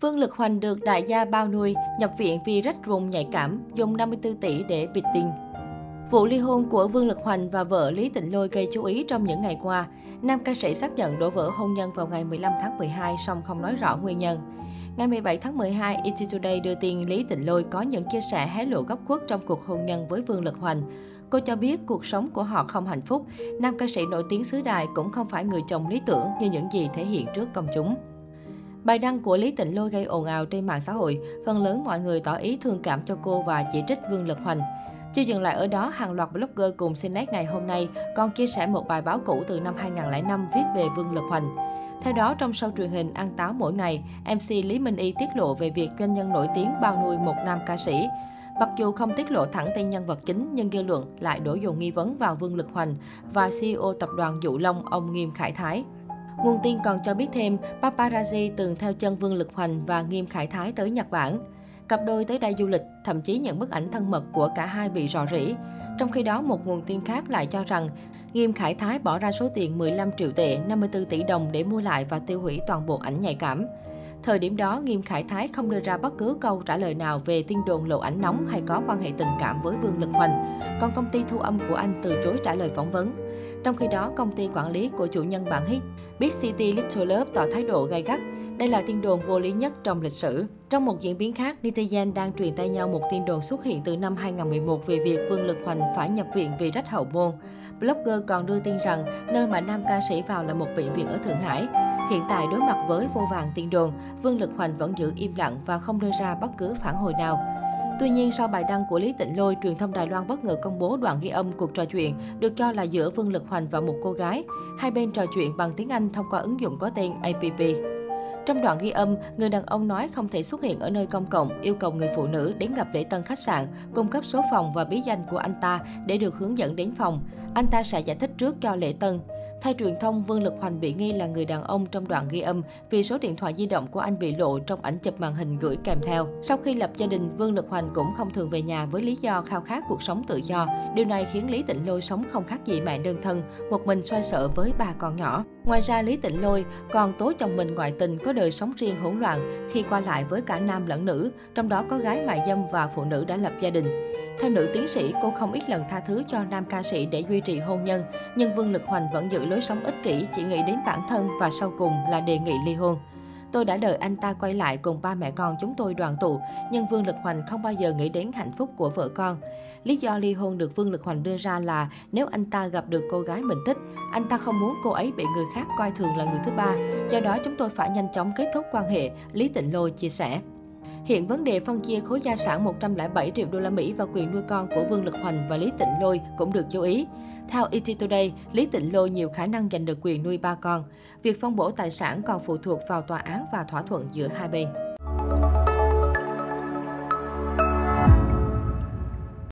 Vương Lực Hoành được đại gia bao nuôi, nhập viện vì rách rùng nhạy cảm, dùng 54 tỷ để bịt tình. Vụ ly hôn của Vương Lực Hoành và vợ Lý Tịnh Lôi gây chú ý trong những ngày qua. Nam ca sĩ xác nhận đổ vỡ hôn nhân vào ngày 15 tháng 12, song không nói rõ nguyên nhân. Ngày 17 tháng 12, ET Today đưa tin Lý Tịnh Lôi có những chia sẻ hé lộ góc khuất trong cuộc hôn nhân với Vương Lực Hoành. Cô cho biết cuộc sống của họ không hạnh phúc. Nam ca sĩ nổi tiếng xứ đài cũng không phải người chồng lý tưởng như những gì thể hiện trước công chúng. Bài đăng của Lý Tịnh Lôi gây ồn ào trên mạng xã hội, phần lớn mọi người tỏ ý thương cảm cho cô và chỉ trích Vương Lực Hoành. Chưa dừng lại ở đó, hàng loạt blogger cùng CNET ngày hôm nay còn chia sẻ một bài báo cũ từ năm 2005 viết về Vương Lực Hoành. Theo đó, trong show truyền hình Ăn Táo mỗi ngày, MC Lý Minh Y tiết lộ về việc doanh nhân nổi tiếng bao nuôi một nam ca sĩ. Mặc dù không tiết lộ thẳng tên nhân vật chính, nhưng dư luận lại đổ dồn nghi vấn vào Vương Lực Hoành và CEO tập đoàn Dụ Long ông Nghiêm Khải Thái. Nguồn tin còn cho biết thêm, paparazzi từng theo chân Vương Lực Hoành và Nghiêm Khải Thái tới Nhật Bản. Cặp đôi tới đây du lịch, thậm chí những bức ảnh thân mật của cả hai bị rò rỉ. Trong khi đó, một nguồn tin khác lại cho rằng Nghiêm Khải Thái bỏ ra số tiền 15 triệu tệ, 54 tỷ đồng để mua lại và tiêu hủy toàn bộ ảnh nhạy cảm. Thời điểm đó, Nghiêm Khải Thái không đưa ra bất cứ câu trả lời nào về tin đồn lộ ảnh nóng hay có quan hệ tình cảm với Vương Lực Hoành. Còn công ty thu âm của anh từ chối trả lời phỏng vấn. Trong khi đó, công ty quản lý của chủ nhân bản hit Big City Little Love tỏ thái độ gay gắt. Đây là tin đồn vô lý nhất trong lịch sử. Trong một diễn biến khác, netizen đang truyền tay nhau một tin đồn xuất hiện từ năm 2011 về việc Vương Lực Hoành phải nhập viện vì rách hậu môn. Blogger còn đưa tin rằng nơi mà nam ca sĩ vào là một bệnh viện ở Thượng Hải. Hiện tại đối mặt với vô vàng tin đồn, Vương Lực Hoành vẫn giữ im lặng và không đưa ra bất cứ phản hồi nào. Tuy nhiên, sau bài đăng của Lý Tịnh Lôi, truyền thông Đài Loan bất ngờ công bố đoạn ghi âm cuộc trò chuyện được cho là giữa Vương Lực Hoành và một cô gái. Hai bên trò chuyện bằng tiếng Anh thông qua ứng dụng có tên APP. Trong đoạn ghi âm, người đàn ông nói không thể xuất hiện ở nơi công cộng, yêu cầu người phụ nữ đến gặp lễ tân khách sạn, cung cấp số phòng và bí danh của anh ta để được hướng dẫn đến phòng. Anh ta sẽ giải thích trước cho lễ tân. Theo truyền thông, Vương Lực Hoành bị nghi là người đàn ông trong đoạn ghi âm vì số điện thoại di động của anh bị lộ trong ảnh chụp màn hình gửi kèm theo. Sau khi lập gia đình, Vương Lực Hoành cũng không thường về nhà với lý do khao khát cuộc sống tự do. Điều này khiến Lý Tịnh Lôi sống không khác gì mẹ đơn thân, một mình xoay sở với ba con nhỏ. Ngoài ra, Lý Tịnh Lôi còn tố chồng mình ngoại tình có đời sống riêng hỗn loạn khi qua lại với cả nam lẫn nữ, trong đó có gái mại dâm và phụ nữ đã lập gia đình. Theo nữ tiến sĩ, cô không ít lần tha thứ cho nam ca sĩ để duy trì hôn nhân, nhưng Vương Lực Hoành vẫn giữ lối sống ích kỷ, chỉ nghĩ đến bản thân và sau cùng là đề nghị ly hôn. Tôi đã đợi anh ta quay lại cùng ba mẹ con chúng tôi đoàn tụ, nhưng Vương Lực Hoành không bao giờ nghĩ đến hạnh phúc của vợ con. Lý do ly hôn được Vương Lực Hoành đưa ra là nếu anh ta gặp được cô gái mình thích, anh ta không muốn cô ấy bị người khác coi thường là người thứ ba. Do đó chúng tôi phải nhanh chóng kết thúc quan hệ, Lý Tịnh Lôi chia sẻ. Hiện vấn đề phân chia khối gia sản 107 triệu đô la Mỹ và quyền nuôi con của Vương Lực Hoành và Lý Tịnh Lôi cũng được chú ý. Theo ET Today, Lý Tịnh Lôi nhiều khả năng giành được quyền nuôi ba con. Việc phân bổ tài sản còn phụ thuộc vào tòa án và thỏa thuận giữa hai bên.